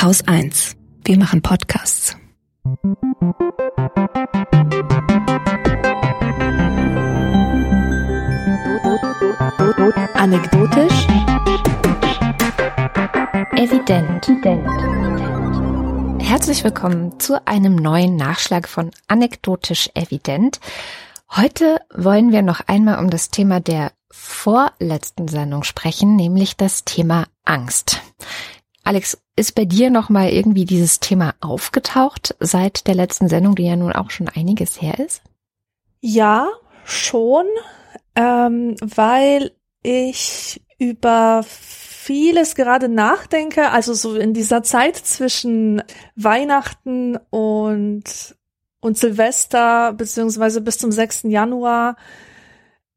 Haus 1. Wir machen Podcasts. Anekdotisch. Evident. Herzlich willkommen zu einem neuen Nachschlag von Anekdotisch Evident. Heute wollen wir noch einmal um das Thema der vorletzten Sendung sprechen, nämlich das Thema Angst. Alex, ist bei dir noch mal irgendwie dieses Thema aufgetaucht seit der letzten Sendung, die ja nun auch schon einiges her ist? Ja, schon, ähm, weil ich über vieles gerade nachdenke, also so in dieser Zeit zwischen Weihnachten und und Silvester beziehungsweise bis zum 6. Januar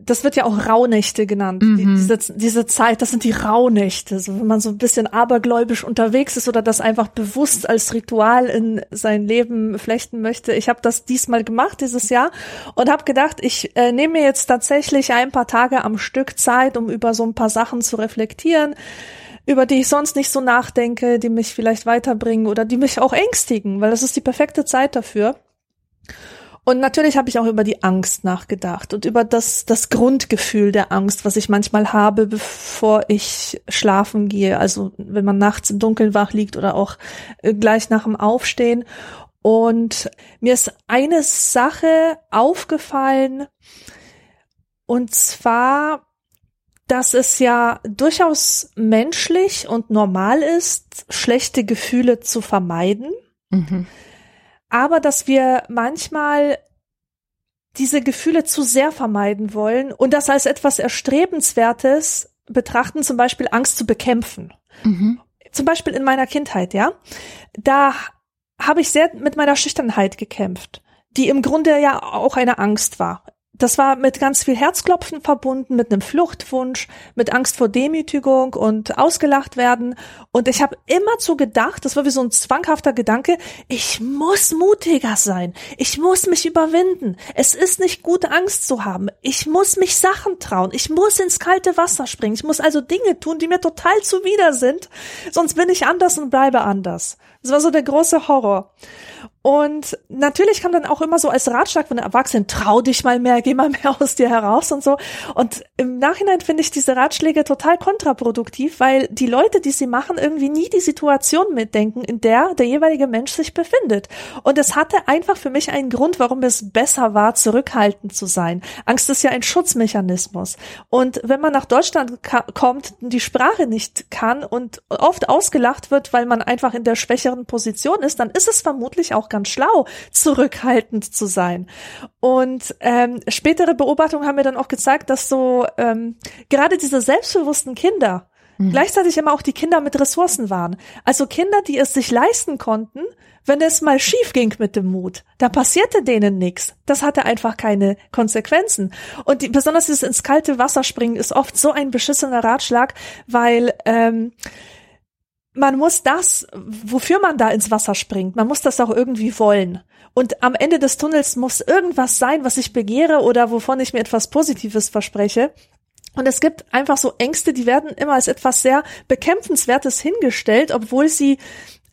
das wird ja auch Rauhnächte genannt. Mhm. Die, diese, diese Zeit, das sind die Rauhnächte. So, wenn man so ein bisschen abergläubisch unterwegs ist oder das einfach bewusst als Ritual in sein Leben flechten möchte. Ich habe das diesmal gemacht dieses Jahr und habe gedacht, ich äh, nehme mir jetzt tatsächlich ein paar Tage am Stück Zeit, um über so ein paar Sachen zu reflektieren über die ich sonst nicht so nachdenke, die mich vielleicht weiterbringen oder die mich auch ängstigen, weil das ist die perfekte Zeit dafür. Und natürlich habe ich auch über die Angst nachgedacht und über das, das Grundgefühl der Angst, was ich manchmal habe, bevor ich schlafen gehe. Also wenn man nachts im Dunkeln wach liegt oder auch äh, gleich nach dem Aufstehen. Und mir ist eine Sache aufgefallen, und zwar, dass es ja durchaus menschlich und normal ist, schlechte Gefühle zu vermeiden. Mhm aber dass wir manchmal diese Gefühle zu sehr vermeiden wollen und das als etwas Erstrebenswertes betrachten, zum Beispiel Angst zu bekämpfen. Mhm. Zum Beispiel in meiner Kindheit, ja. Da habe ich sehr mit meiner Schüchternheit gekämpft, die im Grunde ja auch eine Angst war das war mit ganz viel Herzklopfen verbunden, mit einem Fluchtwunsch, mit Angst vor Demütigung und ausgelacht werden. Und ich habe immer zu gedacht, das war wie so ein zwanghafter Gedanke, ich muss mutiger sein, ich muss mich überwinden. Es ist nicht gut, Angst zu haben. Ich muss mich Sachen trauen, ich muss ins kalte Wasser springen. Ich muss also Dinge tun, die mir total zuwider sind, sonst bin ich anders und bleibe anders. Das war so der große Horror. Und natürlich kam dann auch immer so als Ratschlag von den Erwachsenen, trau dich mal mehr, geh mal mehr aus dir heraus und so. Und im Nachhinein finde ich diese Ratschläge total kontraproduktiv, weil die Leute, die sie machen, irgendwie nie die Situation mitdenken, in der der jeweilige Mensch sich befindet. Und es hatte einfach für mich einen Grund, warum es besser war, zurückhaltend zu sein. Angst ist ja ein Schutzmechanismus. Und wenn man nach Deutschland kommt, die Sprache nicht kann und oft ausgelacht wird, weil man einfach in der schwächeren Position ist, dann ist es vermutlich auch ganz schlau, zurückhaltend zu sein. Und ähm, spätere Beobachtungen haben mir dann auch gezeigt, dass so ähm, gerade diese selbstbewussten Kinder mhm. gleichzeitig immer auch die Kinder mit Ressourcen waren. Also Kinder, die es sich leisten konnten, wenn es mal schief ging mit dem Mut, da passierte denen nichts. Das hatte einfach keine Konsequenzen. Und die, besonders dieses ins kalte Wasser springen ist oft so ein beschissener Ratschlag, weil ähm, man muss das, wofür man da ins Wasser springt, man muss das auch irgendwie wollen. Und am Ende des Tunnels muss irgendwas sein, was ich begehre oder wovon ich mir etwas Positives verspreche. Und es gibt einfach so Ängste, die werden immer als etwas sehr bekämpfenswertes hingestellt, obwohl sie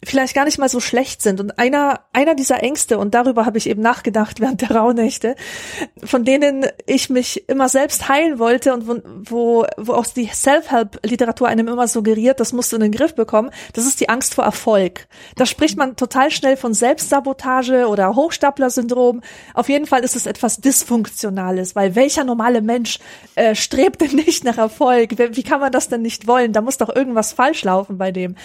vielleicht gar nicht mal so schlecht sind. Und einer, einer dieser Ängste, und darüber habe ich eben nachgedacht während der Rauhnächte, von denen ich mich immer selbst heilen wollte und wo, wo, wo auch die Self-Help-Literatur einem immer suggeriert, das musst du in den Griff bekommen, das ist die Angst vor Erfolg. Da spricht man total schnell von Selbstsabotage oder Hochstapler-Syndrom. Auf jeden Fall ist es etwas Dysfunktionales, weil welcher normale Mensch äh, strebt denn nicht nach Erfolg? Wie kann man das denn nicht wollen? Da muss doch irgendwas falsch laufen bei dem.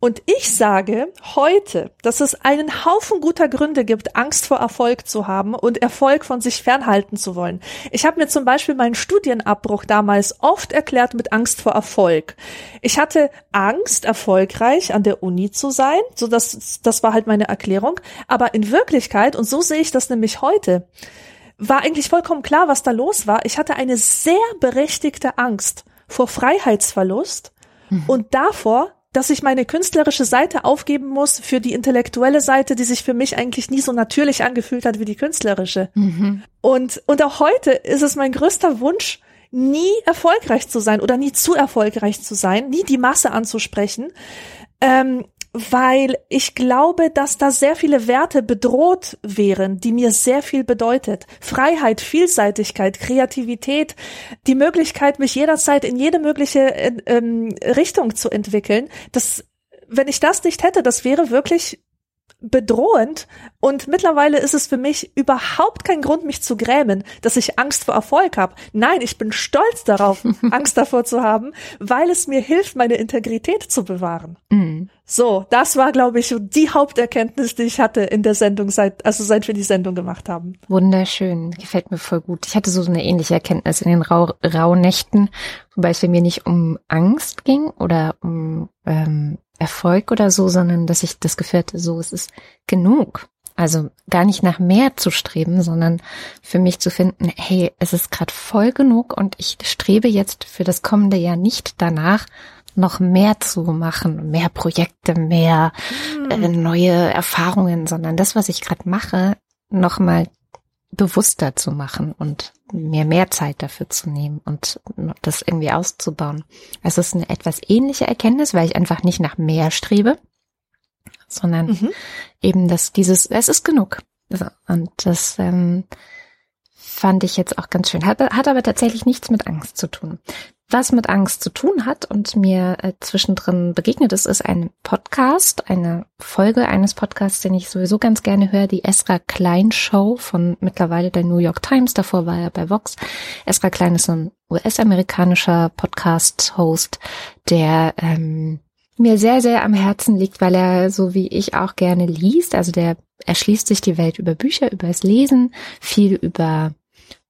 Und ich sage heute, dass es einen Haufen guter Gründe gibt, Angst vor Erfolg zu haben und Erfolg von sich fernhalten zu wollen. Ich habe mir zum Beispiel meinen Studienabbruch damals oft erklärt mit Angst vor Erfolg. Ich hatte Angst, erfolgreich an der Uni zu sein, so dass das war halt meine Erklärung. Aber in Wirklichkeit, und so sehe ich das nämlich heute, war eigentlich vollkommen klar, was da los war. Ich hatte eine sehr berechtigte Angst vor Freiheitsverlust mhm. und davor, dass ich meine künstlerische Seite aufgeben muss für die intellektuelle Seite, die sich für mich eigentlich nie so natürlich angefühlt hat wie die künstlerische. Mhm. Und, und auch heute ist es mein größter Wunsch, nie erfolgreich zu sein oder nie zu erfolgreich zu sein, nie die Masse anzusprechen. Ähm, weil ich glaube, dass da sehr viele Werte bedroht wären, die mir sehr viel bedeutet. Freiheit, Vielseitigkeit, Kreativität, die Möglichkeit, mich jederzeit in jede mögliche äh, ähm, Richtung zu entwickeln. Das, wenn ich das nicht hätte, das wäre wirklich bedrohend und mittlerweile ist es für mich überhaupt kein Grund, mich zu grämen, dass ich Angst vor Erfolg habe. Nein, ich bin stolz darauf, Angst davor zu haben, weil es mir hilft, meine Integrität zu bewahren. Mhm. So, das war, glaube ich, die Haupterkenntnis, die ich hatte in der Sendung, seit, also seit wir die Sendung gemacht haben. Wunderschön, gefällt mir voll gut. Ich hatte so eine ähnliche Erkenntnis in den Rau Rauhnächten, wobei es bei mir nicht um Angst ging oder um ähm, Erfolg oder so, sondern dass ich das Gefühl hatte, so es ist genug. Also gar nicht nach mehr zu streben, sondern für mich zu finden, hey, es ist gerade voll genug und ich strebe jetzt für das kommende Jahr nicht danach, noch mehr zu machen, mehr Projekte, mehr äh, hm. neue Erfahrungen, sondern das, was ich gerade mache, nochmal bewusster zu machen und mir mehr Zeit dafür zu nehmen und das irgendwie auszubauen. Es ist eine etwas ähnliche Erkenntnis, weil ich einfach nicht nach mehr strebe, sondern mhm. eben, dass dieses, es ist genug. Und das ähm, fand ich jetzt auch ganz schön. Hat, hat aber tatsächlich nichts mit Angst zu tun. Was mit Angst zu tun hat und mir äh, zwischendrin begegnet ist, ist ein Podcast, eine Folge eines Podcasts, den ich sowieso ganz gerne höre, die Esra Klein Show von mittlerweile der New York Times. Davor war er bei Vox. Esra Klein ist ein US-amerikanischer Podcast-Host, der ähm, mir sehr, sehr am Herzen liegt, weil er so wie ich auch gerne liest. Also der erschließt sich die Welt über Bücher, über das Lesen, viel über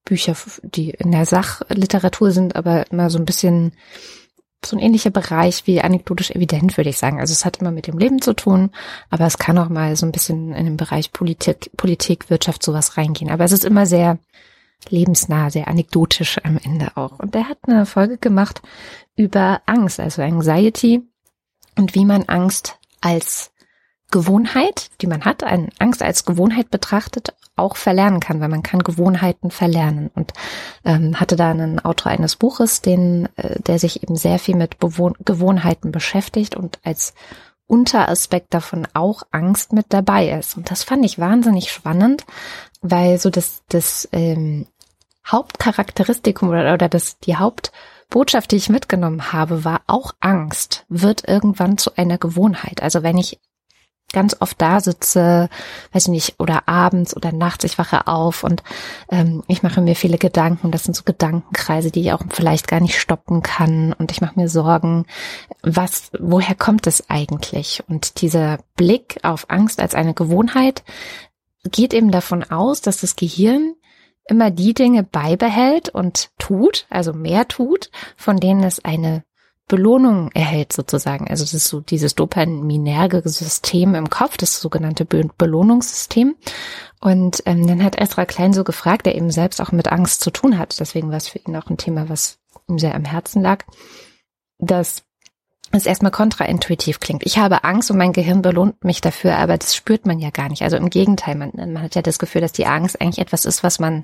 Bücher, die in der Sachliteratur sind, aber immer so ein bisschen so ein ähnlicher Bereich wie anekdotisch evident, würde ich sagen. Also es hat immer mit dem Leben zu tun, aber es kann auch mal so ein bisschen in den Bereich Politik, Politik, Wirtschaft, sowas reingehen. Aber es ist immer sehr lebensnah, sehr anekdotisch am Ende auch. Und der hat eine Folge gemacht über Angst, also Anxiety und wie man Angst als Gewohnheit, die man hat, Angst als Gewohnheit betrachtet, auch verlernen kann, weil man kann Gewohnheiten verlernen. Und ähm, hatte da einen Autor eines Buches, den, äh, der sich eben sehr viel mit Bewohn Gewohnheiten beschäftigt und als Unteraspekt davon auch Angst mit dabei ist. Und das fand ich wahnsinnig spannend, weil so das, das ähm, Hauptcharakteristikum oder, oder das, die Hauptbotschaft, die ich mitgenommen habe, war auch Angst wird irgendwann zu einer Gewohnheit. Also wenn ich ganz oft da sitze, weiß ich nicht, oder abends oder nachts, ich wache auf und ähm, ich mache mir viele Gedanken. Das sind so Gedankenkreise, die ich auch vielleicht gar nicht stoppen kann. Und ich mache mir Sorgen, was, woher kommt es eigentlich? Und dieser Blick auf Angst als eine Gewohnheit geht eben davon aus, dass das Gehirn immer die Dinge beibehält und tut, also mehr tut, von denen es eine Belohnung erhält sozusagen. Also das ist so dieses dopaminerge System im Kopf, das sogenannte Be Belohnungssystem. Und ähm, dann hat Ezra Klein so gefragt, der eben selbst auch mit Angst zu tun hat. Deswegen war es für ihn auch ein Thema, was ihm sehr am Herzen lag, dass es erstmal kontraintuitiv klingt. Ich habe Angst und mein Gehirn belohnt mich dafür, aber das spürt man ja gar nicht. Also im Gegenteil, man, man hat ja das Gefühl, dass die Angst eigentlich etwas ist, was man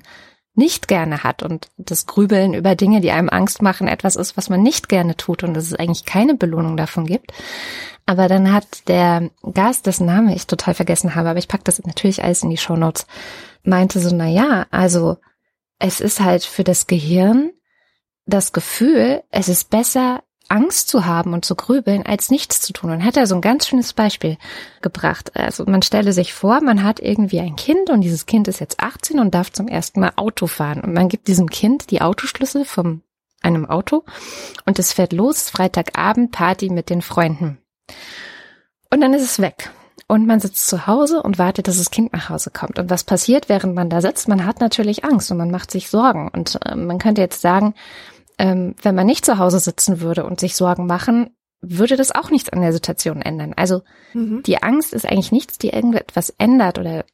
nicht gerne hat und das Grübeln über Dinge, die einem Angst machen, etwas ist, was man nicht gerne tut und dass es eigentlich keine Belohnung davon gibt. Aber dann hat der Gast, dessen Name ich total vergessen habe, aber ich pack das natürlich alles in die Show Notes, meinte so, na ja, also es ist halt für das Gehirn das Gefühl, es ist besser, Angst zu haben und zu grübeln, als nichts zu tun. Und hat er so ein ganz schönes Beispiel gebracht. Also man stelle sich vor, man hat irgendwie ein Kind und dieses Kind ist jetzt 18 und darf zum ersten Mal Auto fahren. Und man gibt diesem Kind die Autoschlüssel vom einem Auto und es fährt los, Freitagabend Party mit den Freunden. Und dann ist es weg. Und man sitzt zu Hause und wartet, dass das Kind nach Hause kommt. Und was passiert, während man da sitzt? Man hat natürlich Angst und man macht sich Sorgen. Und äh, man könnte jetzt sagen, ähm, wenn man nicht zu Hause sitzen würde und sich Sorgen machen, würde das auch nichts an der Situation ändern. Also mhm. die Angst ist eigentlich nichts, die irgendetwas ändert oder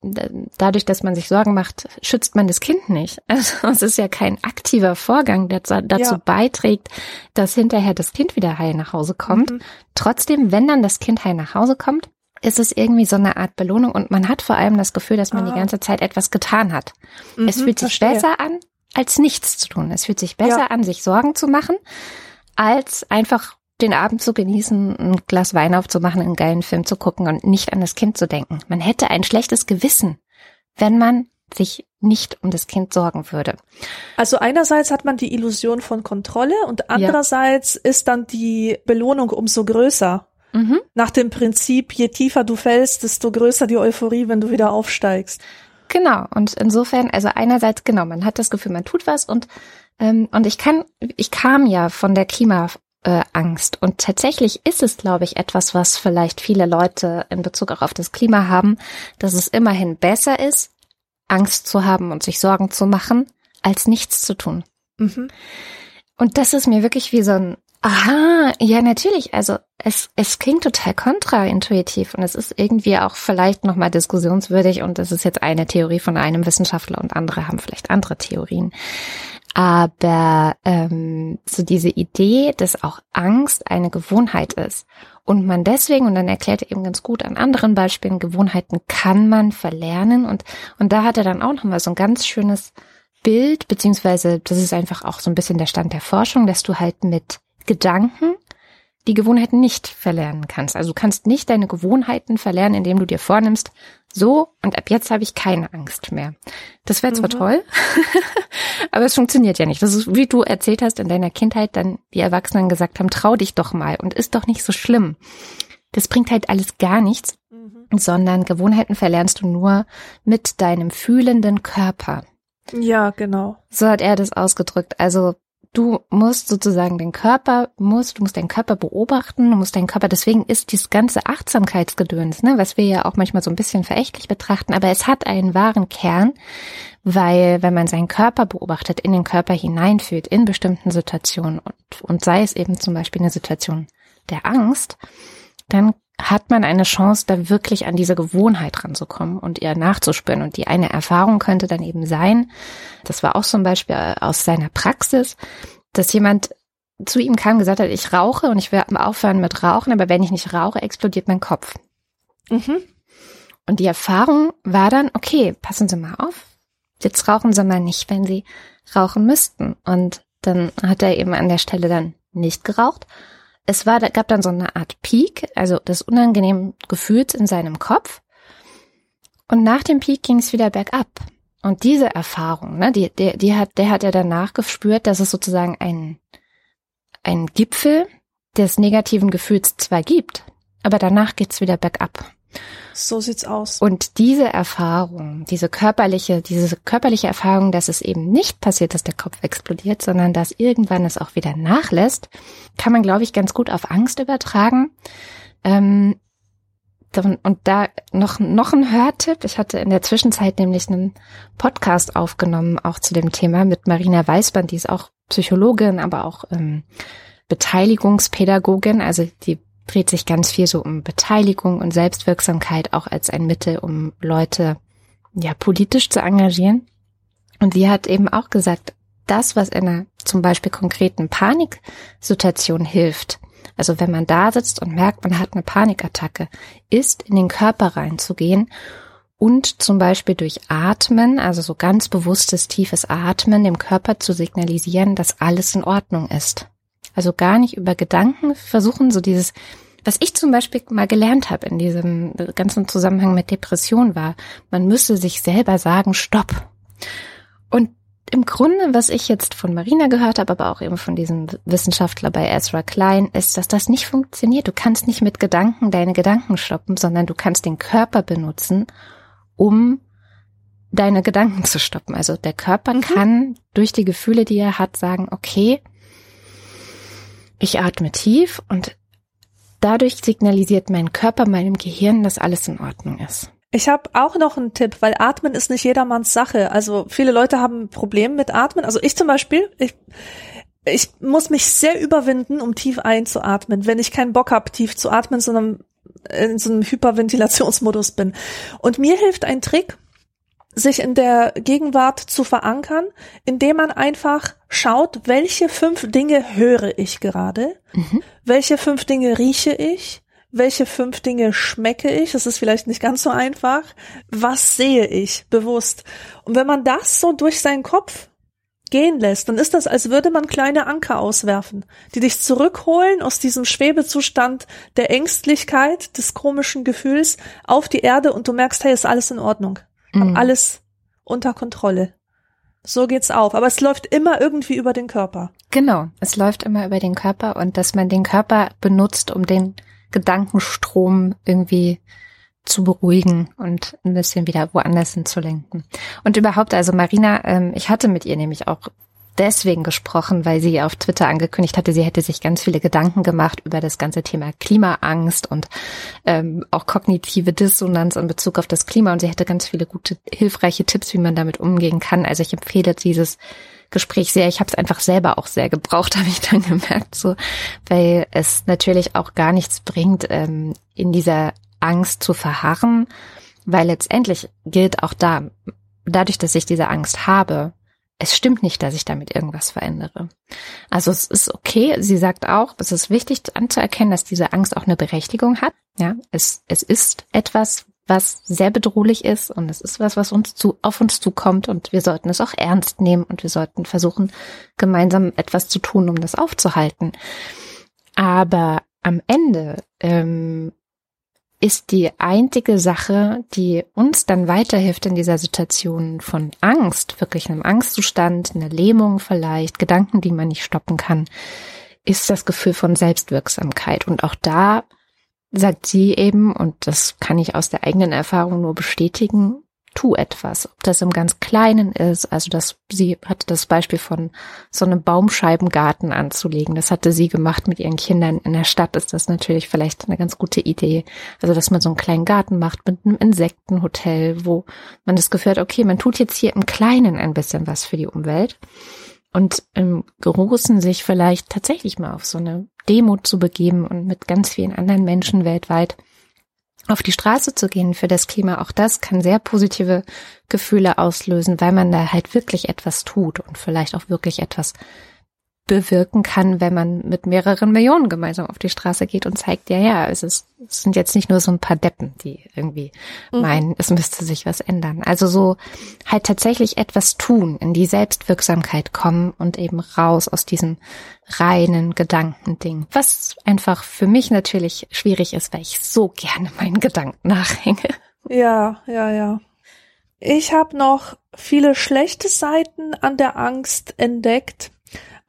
dadurch, dass man sich Sorgen macht, schützt man das Kind nicht. Also es ist ja kein aktiver Vorgang, der dazu ja. beiträgt, dass hinterher das Kind wieder heil nach Hause kommt. Mhm. Trotzdem, wenn dann das Kind heil nach Hause kommt, ist es irgendwie so eine Art Belohnung und man hat vor allem das Gefühl, dass man ah. die ganze Zeit etwas getan hat. Mhm, es fühlt sich verstehe. besser an, als nichts zu tun. Es fühlt sich besser ja. an, sich Sorgen zu machen, als einfach den Abend zu genießen, ein Glas Wein aufzumachen, einen geilen Film zu gucken und nicht an das Kind zu denken. Man hätte ein schlechtes Gewissen, wenn man sich nicht um das Kind sorgen würde. Also einerseits hat man die Illusion von Kontrolle und andererseits ja. ist dann die Belohnung umso größer. Mhm. Nach dem Prinzip, je tiefer du fällst, desto größer die Euphorie, wenn du wieder aufsteigst. Genau. Und insofern, also einerseits, genau, man hat das Gefühl, man tut was und, ähm, und ich kann, ich kam ja von der Klimaangst. Und tatsächlich ist es, glaube ich, etwas, was vielleicht viele Leute in Bezug auch auf das Klima haben, dass es immerhin besser ist, Angst zu haben und sich Sorgen zu machen, als nichts zu tun. Mhm. Und das ist mir wirklich wie so ein Aha, ja, natürlich. Also es, es klingt total kontraintuitiv und es ist irgendwie auch vielleicht nochmal diskussionswürdig und es ist jetzt eine Theorie von einem Wissenschaftler und andere haben vielleicht andere Theorien. Aber ähm, so diese Idee, dass auch Angst eine Gewohnheit ist und man deswegen, und dann erklärt er eben ganz gut an anderen Beispielen, Gewohnheiten kann man verlernen. Und, und da hat er dann auch nochmal so ein ganz schönes Bild, beziehungsweise das ist einfach auch so ein bisschen der Stand der Forschung, dass du halt mit Gedanken die Gewohnheiten nicht verlernen kannst. Also du kannst nicht deine Gewohnheiten verlernen, indem du dir vornimmst, so und ab jetzt habe ich keine Angst mehr. Das wäre zwar mhm. toll, aber es funktioniert ja nicht. Das ist, wie du erzählt hast in deiner Kindheit, dann die Erwachsenen gesagt haben, trau dich doch mal und ist doch nicht so schlimm. Das bringt halt alles gar nichts, mhm. sondern Gewohnheiten verlernst du nur mit deinem fühlenden Körper. Ja, genau. So hat er das ausgedrückt. Also du musst sozusagen den Körper, musst, du musst deinen Körper beobachten, du musst deinen Körper, deswegen ist dieses ganze Achtsamkeitsgedöns, ne, was wir ja auch manchmal so ein bisschen verächtlich betrachten, aber es hat einen wahren Kern, weil wenn man seinen Körper beobachtet, in den Körper hineinfühlt, in bestimmten Situationen und, und sei es eben zum Beispiel eine Situation der Angst, dann hat man eine Chance, da wirklich an diese Gewohnheit ranzukommen und ihr nachzuspüren. Und die eine Erfahrung könnte dann eben sein, das war auch zum Beispiel aus seiner Praxis, dass jemand zu ihm kam und gesagt hat, ich rauche und ich will aufhören mit Rauchen, aber wenn ich nicht rauche, explodiert mein Kopf. Mhm. Und die Erfahrung war dann, okay, passen Sie mal auf, jetzt rauchen Sie mal nicht, wenn Sie rauchen müssten. Und dann hat er eben an der Stelle dann nicht geraucht es war, gab dann so eine Art Peak, also des unangenehmen Gefühls in seinem Kopf. Und nach dem Peak ging es wieder bergab. Und diese Erfahrung, ne, die, die, die hat, der hat ja danach gespürt, dass es sozusagen ein, ein Gipfel des negativen Gefühls zwar gibt, aber danach geht's wieder bergab. So sieht's aus. Und diese Erfahrung, diese körperliche, diese körperliche Erfahrung, dass es eben nicht passiert, dass der Kopf explodiert, sondern dass irgendwann es auch wieder nachlässt, kann man, glaube ich, ganz gut auf Angst übertragen. Ähm, und da noch, noch ein Hörtipp. Ich hatte in der Zwischenzeit nämlich einen Podcast aufgenommen, auch zu dem Thema mit Marina Weißband, die ist auch Psychologin, aber auch ähm, Beteiligungspädagogin. Also die dreht sich ganz viel so um Beteiligung und Selbstwirksamkeit auch als ein Mittel, um Leute ja politisch zu engagieren. Und sie hat eben auch gesagt, das, was in einer zum Beispiel konkreten Paniksituation hilft, also wenn man da sitzt und merkt, man hat eine Panikattacke, ist in den Körper reinzugehen und zum Beispiel durch Atmen, also so ganz bewusstes tiefes Atmen, dem Körper zu signalisieren, dass alles in Ordnung ist. Also gar nicht über Gedanken versuchen, so dieses, was ich zum Beispiel mal gelernt habe in diesem ganzen Zusammenhang mit Depression war, man müsse sich selber sagen, stopp. Und im Grunde, was ich jetzt von Marina gehört habe, aber auch eben von diesem Wissenschaftler bei Ezra Klein, ist, dass das nicht funktioniert. Du kannst nicht mit Gedanken deine Gedanken stoppen, sondern du kannst den Körper benutzen, um deine Gedanken zu stoppen. Also der Körper mhm. kann durch die Gefühle, die er hat, sagen, okay, ich atme tief und dadurch signalisiert mein Körper meinem Gehirn, dass alles in Ordnung ist. Ich habe auch noch einen Tipp, weil Atmen ist nicht jedermanns Sache. Also viele Leute haben Probleme mit Atmen. Also ich zum Beispiel, ich, ich muss mich sehr überwinden, um tief einzuatmen, wenn ich keinen Bock habe, tief zu atmen, sondern in so einem Hyperventilationsmodus bin. Und mir hilft ein Trick, sich in der Gegenwart zu verankern, indem man einfach schaut, welche fünf Dinge höre ich gerade, mhm. welche fünf Dinge rieche ich, welche fünf Dinge schmecke ich, das ist vielleicht nicht ganz so einfach, was sehe ich bewusst. Und wenn man das so durch seinen Kopf gehen lässt, dann ist das, als würde man kleine Anker auswerfen, die dich zurückholen aus diesem Schwebezustand der Ängstlichkeit, des komischen Gefühls auf die Erde und du merkst, hey, ist alles in Ordnung. Mhm. Alles unter Kontrolle. So geht's auf. Aber es läuft immer irgendwie über den Körper. Genau. Es läuft immer über den Körper und dass man den Körper benutzt, um den Gedankenstrom irgendwie zu beruhigen und ein bisschen wieder woanders hinzulenken. Und überhaupt, also Marina, ähm, ich hatte mit ihr nämlich auch deswegen gesprochen, weil sie auf Twitter angekündigt hatte, sie hätte sich ganz viele Gedanken gemacht über das ganze Thema Klimaangst und ähm, auch kognitive Dissonanz in Bezug auf das Klima. Und sie hätte ganz viele gute, hilfreiche Tipps, wie man damit umgehen kann. Also ich empfehle dieses Gespräch sehr. Ich habe es einfach selber auch sehr gebraucht, habe ich dann gemerkt, so, weil es natürlich auch gar nichts bringt, ähm, in dieser Angst zu verharren, weil letztendlich gilt auch da, dadurch, dass ich diese Angst habe, es stimmt nicht, dass ich damit irgendwas verändere. Also es ist okay. Sie sagt auch, es ist wichtig anzuerkennen, dass diese Angst auch eine Berechtigung hat. Ja, es, es ist etwas, was sehr bedrohlich ist und es ist was, was uns zu, auf uns zukommt und wir sollten es auch ernst nehmen und wir sollten versuchen, gemeinsam etwas zu tun, um das aufzuhalten. Aber am Ende ähm, ist die einzige Sache, die uns dann weiterhilft in dieser Situation von Angst, wirklich einem Angstzustand, einer Lähmung vielleicht, Gedanken, die man nicht stoppen kann, ist das Gefühl von Selbstwirksamkeit. Und auch da sagt sie eben, und das kann ich aus der eigenen Erfahrung nur bestätigen, tu etwas. Ob das im ganz Kleinen ist, also das, sie hatte das Beispiel von so einem Baumscheibengarten anzulegen. Das hatte sie gemacht mit ihren Kindern. In der Stadt ist das natürlich vielleicht eine ganz gute Idee. Also, dass man so einen kleinen Garten macht mit einem Insektenhotel, wo man das Gefühl hat, okay, man tut jetzt hier im Kleinen ein bisschen was für die Umwelt. Und im Großen sich vielleicht tatsächlich mal auf so eine Demo zu begeben und mit ganz vielen anderen Menschen weltweit auf die Straße zu gehen für das Klima, auch das kann sehr positive Gefühle auslösen, weil man da halt wirklich etwas tut und vielleicht auch wirklich etwas bewirken kann, wenn man mit mehreren Millionen gemeinsam auf die Straße geht und zeigt, ja, ja, es, ist, es sind jetzt nicht nur so ein paar Deppen, die irgendwie mhm. meinen, es müsste sich was ändern. Also so halt tatsächlich etwas tun, in die Selbstwirksamkeit kommen und eben raus aus diesem reinen Gedankending. Was einfach für mich natürlich schwierig ist, weil ich so gerne meinen Gedanken nachhänge. Ja, ja, ja. Ich habe noch viele schlechte Seiten an der Angst entdeckt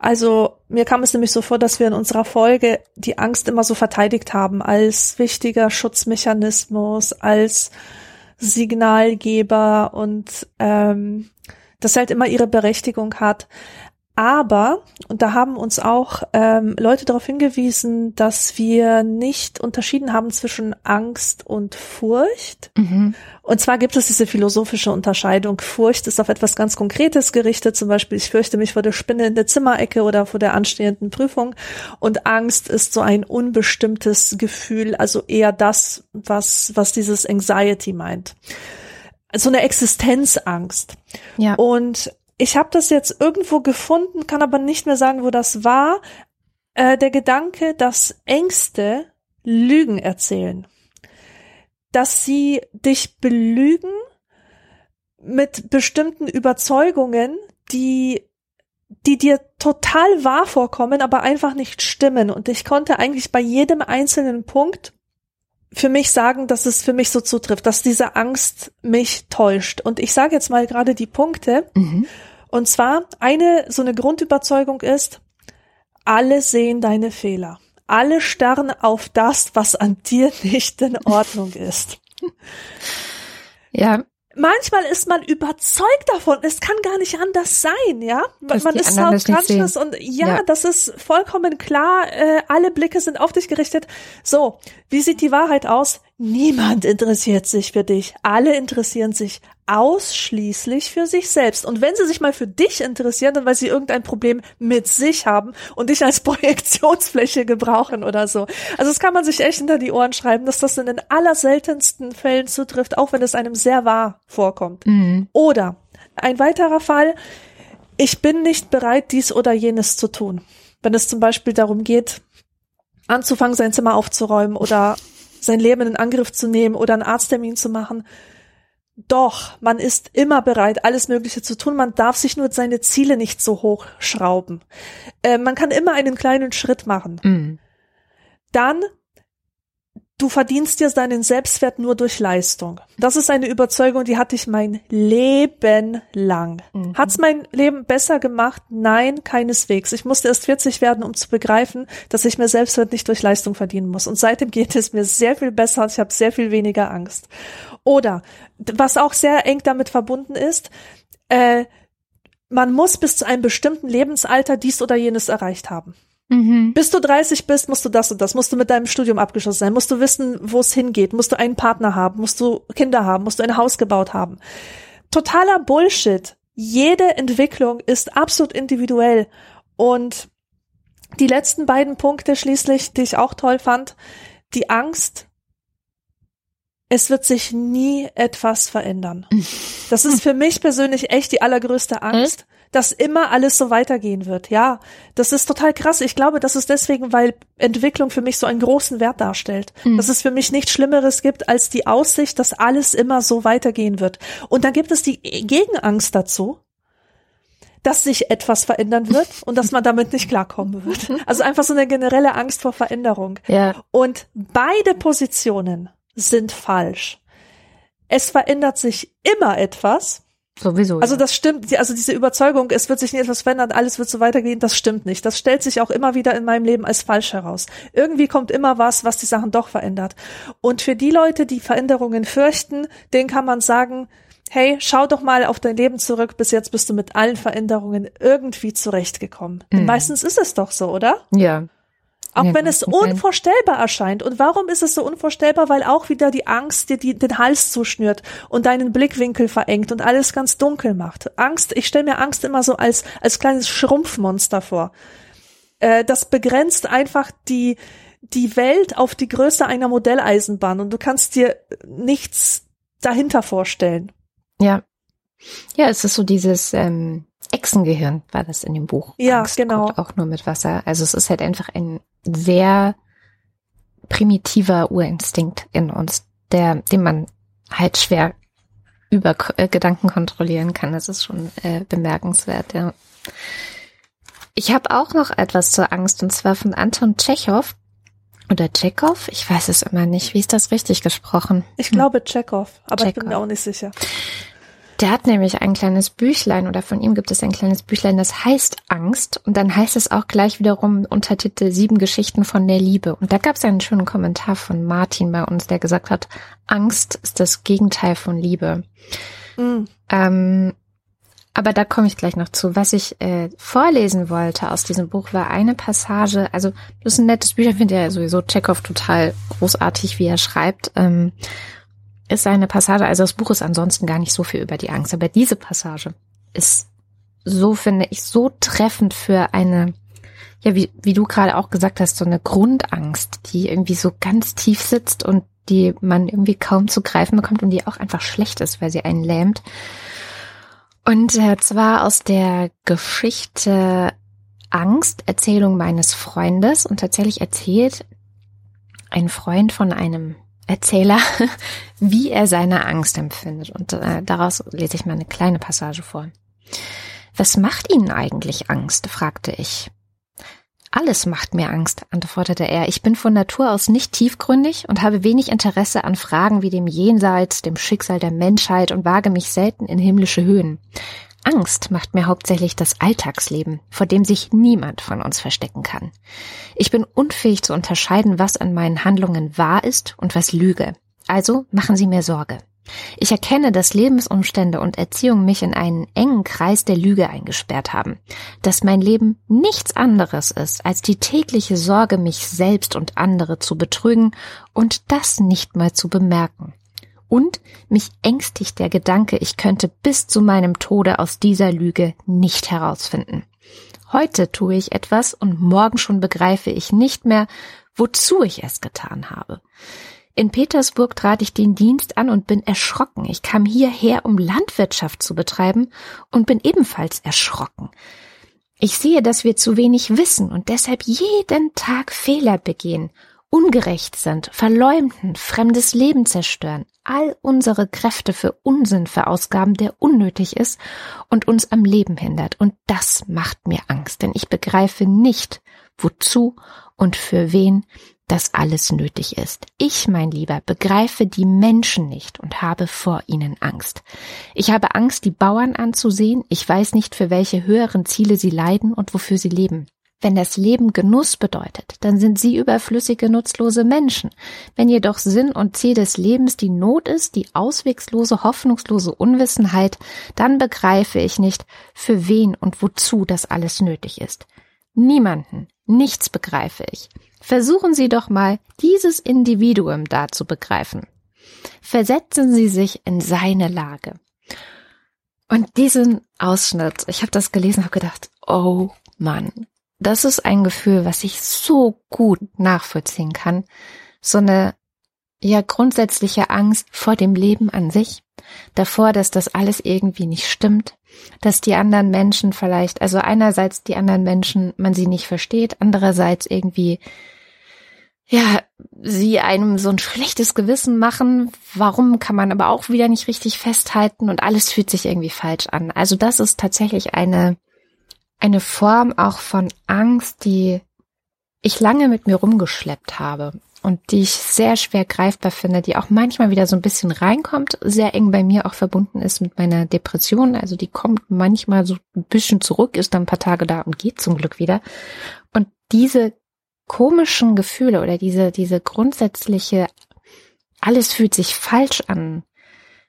also mir kam es nämlich so vor, dass wir in unserer Folge die Angst immer so verteidigt haben als wichtiger Schutzmechanismus, als Signalgeber und ähm, das halt immer ihre Berechtigung hat. Aber, und da haben uns auch ähm, Leute darauf hingewiesen, dass wir nicht unterschieden haben zwischen Angst und Furcht. Mhm. Und zwar gibt es diese philosophische Unterscheidung. Furcht ist auf etwas ganz Konkretes gerichtet, zum Beispiel ich fürchte mich vor der Spinne in der Zimmerecke oder vor der anstehenden Prüfung. Und Angst ist so ein unbestimmtes Gefühl, also eher das, was, was dieses Anxiety meint. So eine Existenzangst. Ja. Und ich habe das jetzt irgendwo gefunden, kann aber nicht mehr sagen, wo das war. Äh, der Gedanke, dass Ängste Lügen erzählen. Dass sie dich belügen mit bestimmten Überzeugungen, die die dir total wahr vorkommen, aber einfach nicht stimmen. Und ich konnte eigentlich bei jedem einzelnen Punkt für mich sagen, dass es für mich so zutrifft, dass diese Angst mich täuscht. Und ich sage jetzt mal gerade die Punkte. Mhm. Und zwar eine so eine Grundüberzeugung ist, alle sehen deine Fehler. Alle starren auf das, was an dir nicht in Ordnung ist. Ja, manchmal ist man überzeugt davon, es kann gar nicht anders sein, ja. Dass man ist self-conscious und ja, ja, das ist vollkommen klar, äh, alle Blicke sind auf dich gerichtet. So, wie sieht die Wahrheit aus? Niemand interessiert sich für dich. Alle interessieren sich ausschließlich für sich selbst. Und wenn sie sich mal für dich interessieren, dann weil sie irgendein Problem mit sich haben und dich als Projektionsfläche gebrauchen oder so. Also das kann man sich echt hinter die Ohren schreiben, dass das in den allerseltensten Fällen zutrifft, auch wenn es einem sehr wahr vorkommt. Mhm. Oder ein weiterer Fall, ich bin nicht bereit, dies oder jenes zu tun. Wenn es zum Beispiel darum geht, anzufangen, sein Zimmer aufzuräumen oder sein Leben in Angriff zu nehmen oder einen Arzttermin zu machen Doch, man ist immer bereit, alles Mögliche zu tun. Man darf sich nur seine Ziele nicht so hoch schrauben. Äh, man kann immer einen kleinen Schritt machen. Mhm. Dann du verdienst dir deinen Selbstwert nur durch Leistung. Das ist eine Überzeugung, die hatte ich mein Leben lang. Mhm. Hat's mein Leben besser gemacht? Nein, keineswegs. Ich musste erst 40 werden, um zu begreifen, dass ich mir Selbstwert nicht durch Leistung verdienen muss. Und seitdem geht es mir sehr viel besser. Ich habe sehr viel weniger Angst. Oder was auch sehr eng damit verbunden ist, äh, man muss bis zu einem bestimmten Lebensalter dies oder jenes erreicht haben. Mhm. Bis du 30 bist, musst du das und das, musst du mit deinem Studium abgeschlossen sein, musst du wissen, wo es hingeht, musst du einen Partner haben, musst du Kinder haben, musst du ein Haus gebaut haben. Totaler Bullshit. Jede Entwicklung ist absolut individuell. Und die letzten beiden Punkte schließlich, die ich auch toll fand, die Angst, es wird sich nie etwas verändern. Das ist für mich persönlich echt die allergrößte Angst dass immer alles so weitergehen wird. Ja, das ist total krass. Ich glaube, das ist deswegen, weil Entwicklung für mich so einen großen Wert darstellt. Mhm. Dass es für mich nichts Schlimmeres gibt als die Aussicht, dass alles immer so weitergehen wird. Und dann gibt es die Gegenangst dazu, dass sich etwas verändern wird und dass man damit nicht klarkommen wird. Also einfach so eine generelle Angst vor Veränderung. Ja. Und beide Positionen sind falsch. Es verändert sich immer etwas Sowieso. Also das stimmt, also diese Überzeugung, es wird sich nie etwas verändern, alles wird so weitergehen, das stimmt nicht. Das stellt sich auch immer wieder in meinem Leben als falsch heraus. Irgendwie kommt immer was, was die Sachen doch verändert. Und für die Leute, die Veränderungen fürchten, denen kann man sagen, hey, schau doch mal auf dein Leben zurück, bis jetzt bist du mit allen Veränderungen irgendwie zurechtgekommen. Mhm. Meistens ist es doch so, oder? Ja. Auch ja, wenn es unvorstellbar erscheint. Und warum ist es so unvorstellbar? Weil auch wieder die Angst dir die, den Hals zuschnürt und deinen Blickwinkel verengt und alles ganz dunkel macht. Angst, ich stelle mir Angst immer so als, als kleines Schrumpfmonster vor. Äh, das begrenzt einfach die, die Welt auf die Größe einer Modelleisenbahn und du kannst dir nichts dahinter vorstellen. Ja. Ja, es ist so dieses, ähm, Echsengehirn war das in dem Buch. Ja, Angst genau. Auch nur mit Wasser. Also es ist halt einfach ein sehr primitiver Urinstinkt in uns, der, den man halt schwer über äh, Gedanken kontrollieren kann. Das ist schon äh, bemerkenswert, ja. Ich habe auch noch etwas zur Angst und zwar von Anton Tschechow oder Tschechow. Ich weiß es immer nicht. Wie ist das richtig gesprochen? Ich glaube Tschechow, aber Tschechow. ich bin mir auch nicht sicher. Der hat nämlich ein kleines Büchlein oder von ihm gibt es ein kleines Büchlein, das heißt Angst und dann heißt es auch gleich wiederum Untertitel Sieben Geschichten von der Liebe. Und da gab es einen schönen Kommentar von Martin bei uns, der gesagt hat, Angst ist das Gegenteil von Liebe. Mhm. Ähm, aber da komme ich gleich noch zu. Was ich äh, vorlesen wollte aus diesem Buch war eine Passage, also das ist ein nettes Bücher, finde ja sowieso Chekhov total großartig, wie er schreibt. Ähm, ist eine Passage, also das Buch ist ansonsten gar nicht so viel über die Angst, aber diese Passage ist so, finde ich, so treffend für eine, ja, wie, wie du gerade auch gesagt hast, so eine Grundangst, die irgendwie so ganz tief sitzt und die man irgendwie kaum zu greifen bekommt und die auch einfach schlecht ist, weil sie einen lähmt. Und äh, zwar aus der Geschichte Angst, Erzählung meines Freundes und tatsächlich erzählt ein Freund von einem Erzähler, wie er seine Angst empfindet. Und äh, daraus lese ich mal eine kleine Passage vor. Was macht Ihnen eigentlich Angst? fragte ich. Alles macht mir Angst, antwortete er. Ich bin von Natur aus nicht tiefgründig und habe wenig Interesse an Fragen wie dem Jenseits, dem Schicksal der Menschheit und wage mich selten in himmlische Höhen. Angst macht mir hauptsächlich das Alltagsleben, vor dem sich niemand von uns verstecken kann. Ich bin unfähig zu unterscheiden, was an meinen Handlungen wahr ist und was Lüge. Also machen Sie mir Sorge. Ich erkenne, dass Lebensumstände und Erziehung mich in einen engen Kreis der Lüge eingesperrt haben, dass mein Leben nichts anderes ist als die tägliche Sorge, mich selbst und andere zu betrügen und das nicht mal zu bemerken. Und mich ängstigt der Gedanke, ich könnte bis zu meinem Tode aus dieser Lüge nicht herausfinden. Heute tue ich etwas und morgen schon begreife ich nicht mehr, wozu ich es getan habe. In Petersburg trat ich den Dienst an und bin erschrocken. Ich kam hierher, um Landwirtschaft zu betreiben und bin ebenfalls erschrocken. Ich sehe, dass wir zu wenig wissen und deshalb jeden Tag Fehler begehen ungerecht sind, verleumden, fremdes Leben zerstören, all unsere Kräfte für Unsinn verausgaben, der unnötig ist und uns am Leben hindert. Und das macht mir Angst, denn ich begreife nicht, wozu und für wen das alles nötig ist. Ich, mein Lieber, begreife die Menschen nicht und habe vor ihnen Angst. Ich habe Angst, die Bauern anzusehen. Ich weiß nicht, für welche höheren Ziele sie leiden und wofür sie leben. Wenn das Leben Genuss bedeutet, dann sind sie überflüssige, nutzlose Menschen. Wenn jedoch Sinn und Ziel des Lebens die Not ist, die auswegslose, hoffnungslose Unwissenheit, dann begreife ich nicht, für wen und wozu das alles nötig ist. Niemanden, nichts begreife ich. Versuchen Sie doch mal, dieses Individuum da zu begreifen. Versetzen Sie sich in seine Lage. Und diesen Ausschnitt, ich habe das gelesen, habe gedacht, oh Mann, das ist ein Gefühl, was ich so gut nachvollziehen kann. So eine ja grundsätzliche Angst vor dem Leben an sich, davor, dass das alles irgendwie nicht stimmt, dass die anderen Menschen vielleicht, also einerseits die anderen Menschen, man sie nicht versteht, andererseits irgendwie ja, sie einem so ein schlechtes Gewissen machen. Warum kann man aber auch wieder nicht richtig festhalten und alles fühlt sich irgendwie falsch an. Also das ist tatsächlich eine eine Form auch von Angst, die ich lange mit mir rumgeschleppt habe und die ich sehr schwer greifbar finde, die auch manchmal wieder so ein bisschen reinkommt, sehr eng bei mir auch verbunden ist mit meiner Depression. Also die kommt manchmal so ein bisschen zurück, ist dann ein paar Tage da und geht zum Glück wieder. Und diese komischen Gefühle oder diese, diese grundsätzliche, alles fühlt sich falsch an,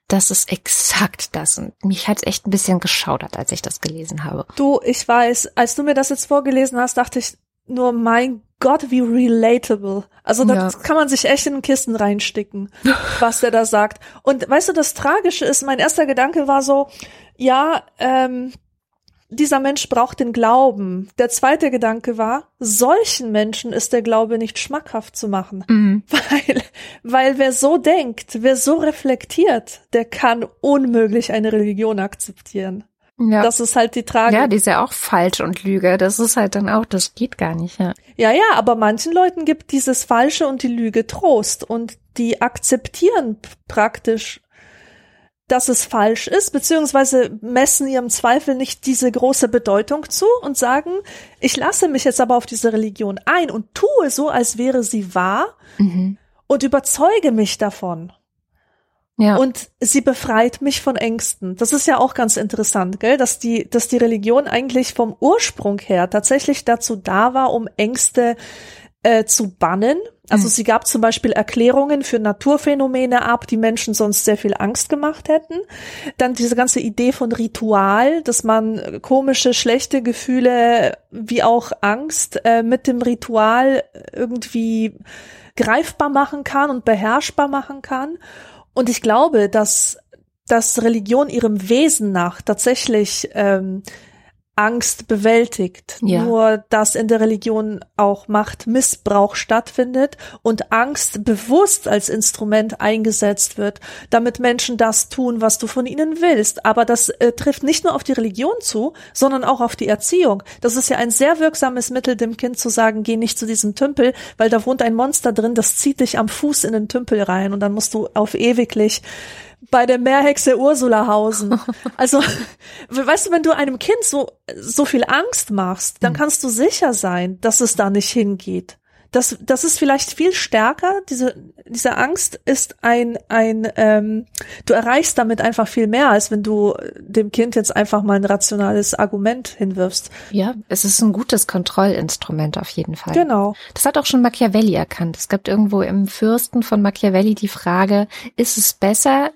das ist exakt das. Und mich hat's echt ein bisschen geschaudert, als ich das gelesen habe. Du, ich weiß, als du mir das jetzt vorgelesen hast, dachte ich nur, mein Gott, wie relatable. Also das ja. kann man sich echt in den Kisten reinsticken, was der da sagt. Und weißt du, das Tragische ist, mein erster Gedanke war so, ja, ähm, dieser Mensch braucht den Glauben. Der zweite Gedanke war, solchen Menschen ist der Glaube nicht schmackhaft zu machen. Mhm. Weil, weil wer so denkt, wer so reflektiert, der kann unmöglich eine Religion akzeptieren. Ja. Das ist halt die Tragik. Ja, die ist ja auch falsch und Lüge. Das ist halt dann auch, das geht gar nicht, ja. Ja, ja, aber manchen Leuten gibt dieses Falsche und die Lüge Trost und die akzeptieren praktisch dass es falsch ist, beziehungsweise messen ihrem Zweifel nicht diese große Bedeutung zu und sagen, ich lasse mich jetzt aber auf diese Religion ein und tue so, als wäre sie wahr mhm. und überzeuge mich davon. Ja. Und sie befreit mich von Ängsten. Das ist ja auch ganz interessant, gell? Dass die, dass die Religion eigentlich vom Ursprung her tatsächlich dazu da war, um Ängste äh, zu bannen. Also mhm. sie gab zum Beispiel Erklärungen für Naturphänomene ab, die Menschen sonst sehr viel Angst gemacht hätten. Dann diese ganze Idee von Ritual, dass man komische, schlechte Gefühle wie auch Angst äh, mit dem Ritual irgendwie greifbar machen kann und beherrschbar machen kann. Und ich glaube, dass dass Religion ihrem Wesen nach tatsächlich ähm, Angst bewältigt. Ja. Nur, dass in der Religion auch Machtmissbrauch stattfindet und Angst bewusst als Instrument eingesetzt wird, damit Menschen das tun, was du von ihnen willst. Aber das äh, trifft nicht nur auf die Religion zu, sondern auch auf die Erziehung. Das ist ja ein sehr wirksames Mittel, dem Kind zu sagen, geh nicht zu diesem Tümpel, weil da wohnt ein Monster drin, das zieht dich am Fuß in den Tümpel rein und dann musst du auf ewiglich bei der Meerhexe Ursula hausen. Also, weißt du, wenn du einem Kind so, so viel Angst machst, dann hm. kannst du sicher sein, dass es da nicht hingeht. Das, das ist vielleicht viel stärker. Diese, diese Angst ist ein, ein, ähm, du erreichst damit einfach viel mehr, als wenn du dem Kind jetzt einfach mal ein rationales Argument hinwirfst. Ja, es ist ein gutes Kontrollinstrument auf jeden Fall. Genau. Das hat auch schon Machiavelli erkannt. Es gibt irgendwo im Fürsten von Machiavelli die Frage, ist es besser,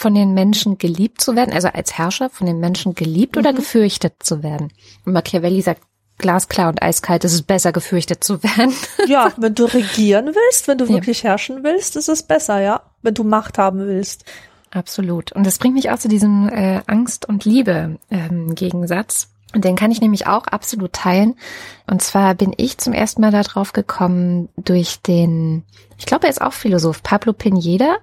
von den Menschen geliebt zu werden, also als Herrscher von den Menschen geliebt mhm. oder gefürchtet zu werden. Und Machiavelli sagt glasklar und eiskalt, es ist besser gefürchtet zu werden. Ja, wenn du regieren willst, wenn du wirklich ja. herrschen willst, ist es besser, ja. Wenn du Macht haben willst. Absolut. Und das bringt mich auch zu diesem äh, Angst und Liebe ähm, Gegensatz. Und den kann ich nämlich auch absolut teilen. Und zwar bin ich zum ersten Mal darauf gekommen durch den, ich glaube, er ist auch Philosoph, Pablo Pineda,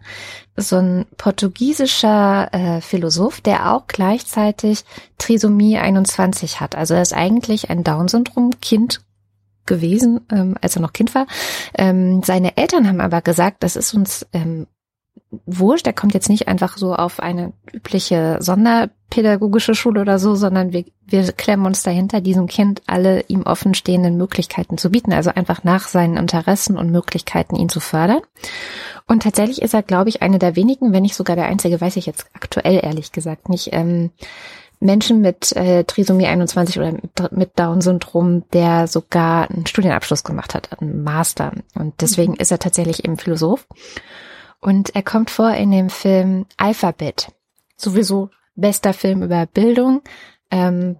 so ein portugiesischer äh, Philosoph, der auch gleichzeitig Trisomie 21 hat. Also er ist eigentlich ein Down-Syndrom-Kind gewesen, ähm, als er noch Kind war. Ähm, seine Eltern haben aber gesagt, das ist uns ähm, wurscht, er kommt jetzt nicht einfach so auf eine übliche sonderpädagogische Schule oder so, sondern wir, wir klemmen uns dahinter, diesem Kind alle ihm offenstehenden Möglichkeiten zu bieten, also einfach nach seinen Interessen und Möglichkeiten ihn zu fördern. Und tatsächlich ist er, glaube ich, eine der wenigen, wenn nicht sogar der einzige, weiß ich jetzt aktuell ehrlich gesagt nicht, ähm, Menschen mit äh, Trisomie 21 oder mit, mit Down-Syndrom, der sogar einen Studienabschluss gemacht hat, einen Master. Und deswegen mhm. ist er tatsächlich eben Philosoph. Und er kommt vor in dem Film Alphabet. Sowieso bester Film über Bildung. Ähm,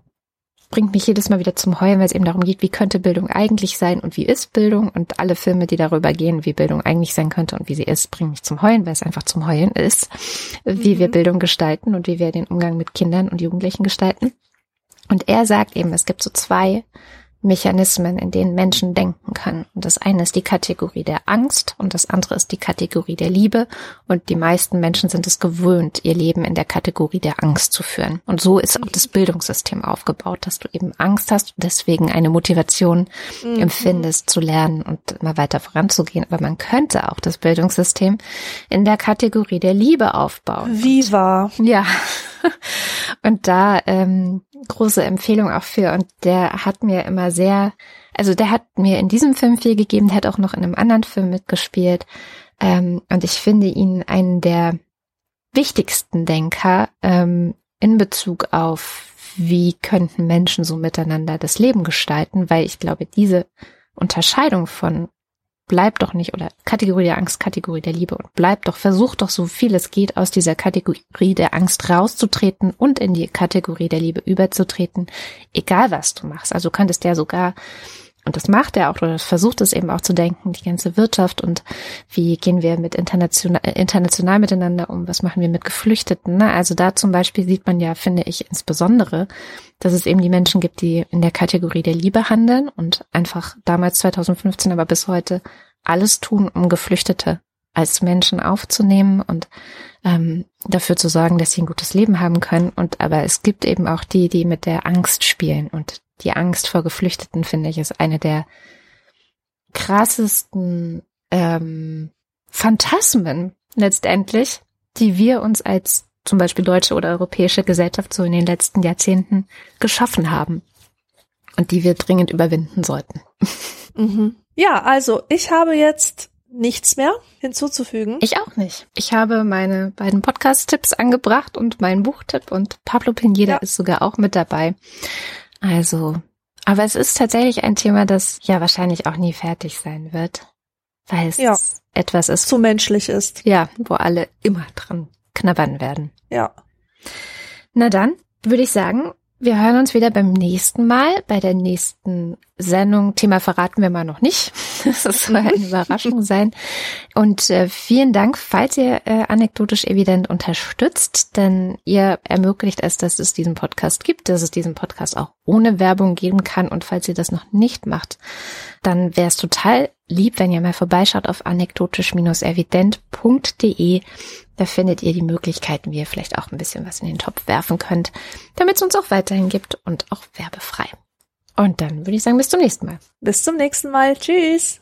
bringt mich jedes Mal wieder zum Heulen, weil es eben darum geht, wie könnte Bildung eigentlich sein und wie ist Bildung und alle Filme, die darüber gehen, wie Bildung eigentlich sein könnte und wie sie ist, bringen mich zum Heulen, weil es einfach zum Heulen ist, wie mhm. wir Bildung gestalten und wie wir den Umgang mit Kindern und Jugendlichen gestalten. Und er sagt eben, es gibt so zwei Mechanismen, in denen Menschen denken können. Und das eine ist die Kategorie der Angst und das andere ist die Kategorie der Liebe. Und die meisten Menschen sind es gewöhnt, ihr Leben in der Kategorie der Angst zu führen. Und so ist auch das Bildungssystem aufgebaut, dass du eben Angst hast und deswegen eine Motivation mhm. empfindest zu lernen und immer weiter voranzugehen. Aber man könnte auch das Bildungssystem in der Kategorie der Liebe aufbauen. Wie wahr. Ja. Und da ähm, große Empfehlung auch für. Und der hat mir immer sehr, also der hat mir in diesem Film viel gegeben, der hat auch noch in einem anderen Film mitgespielt. Ähm, und ich finde ihn einen der wichtigsten Denker ähm, in Bezug auf, wie könnten Menschen so miteinander das Leben gestalten, weil ich glaube, diese Unterscheidung von bleib doch nicht, oder Kategorie der Angst, Kategorie der Liebe und bleib doch, versuch doch so viel es geht aus dieser Kategorie der Angst rauszutreten und in die Kategorie der Liebe überzutreten, egal was du machst. Also könntest ja sogar, und das macht er auch, oder versucht es eben auch zu denken, die ganze Wirtschaft und wie gehen wir mit international, international miteinander um, was machen wir mit Geflüchteten. Ne? Also da zum Beispiel sieht man ja, finde ich insbesondere, dass es eben die Menschen gibt, die in der Kategorie der Liebe handeln und einfach damals 2015, aber bis heute alles tun, um Geflüchtete als Menschen aufzunehmen und ähm, dafür zu sorgen, dass sie ein gutes Leben haben können. Und aber es gibt eben auch die, die mit der Angst spielen. Und die Angst vor Geflüchteten, finde ich, ist eine der krassesten ähm, Phantasmen letztendlich, die wir uns als zum Beispiel deutsche oder europäische Gesellschaft so in den letzten Jahrzehnten geschaffen haben und die wir dringend überwinden sollten. Mhm. Ja, also ich habe jetzt nichts mehr hinzuzufügen. Ich auch nicht. Ich habe meine beiden Podcast-Tipps angebracht und meinen Buchtipp und Pablo Pineda ja. ist sogar auch mit dabei. Also, aber es ist tatsächlich ein Thema, das ja wahrscheinlich auch nie fertig sein wird, weil es ja. etwas ist. Zu menschlich ist. Ja, wo alle immer dran knabbern werden. Ja. Na dann würde ich sagen, wir hören uns wieder beim nächsten Mal, bei der nächsten Sendung. Thema verraten wir mal noch nicht. Das soll eine Überraschung sein. Und äh, vielen Dank, falls ihr äh, anekdotisch evident unterstützt, denn ihr ermöglicht es, dass es diesen Podcast gibt, dass es diesen Podcast auch ohne Werbung geben kann. Und falls ihr das noch nicht macht, dann wäre es total lieb, wenn ihr mal vorbeischaut auf anekdotisch-evident.de. Da findet ihr die Möglichkeiten, wie ihr vielleicht auch ein bisschen was in den Topf werfen könnt, damit es uns auch weiterhin gibt und auch werbefrei. Und dann würde ich sagen, bis zum nächsten Mal. Bis zum nächsten Mal. Tschüss.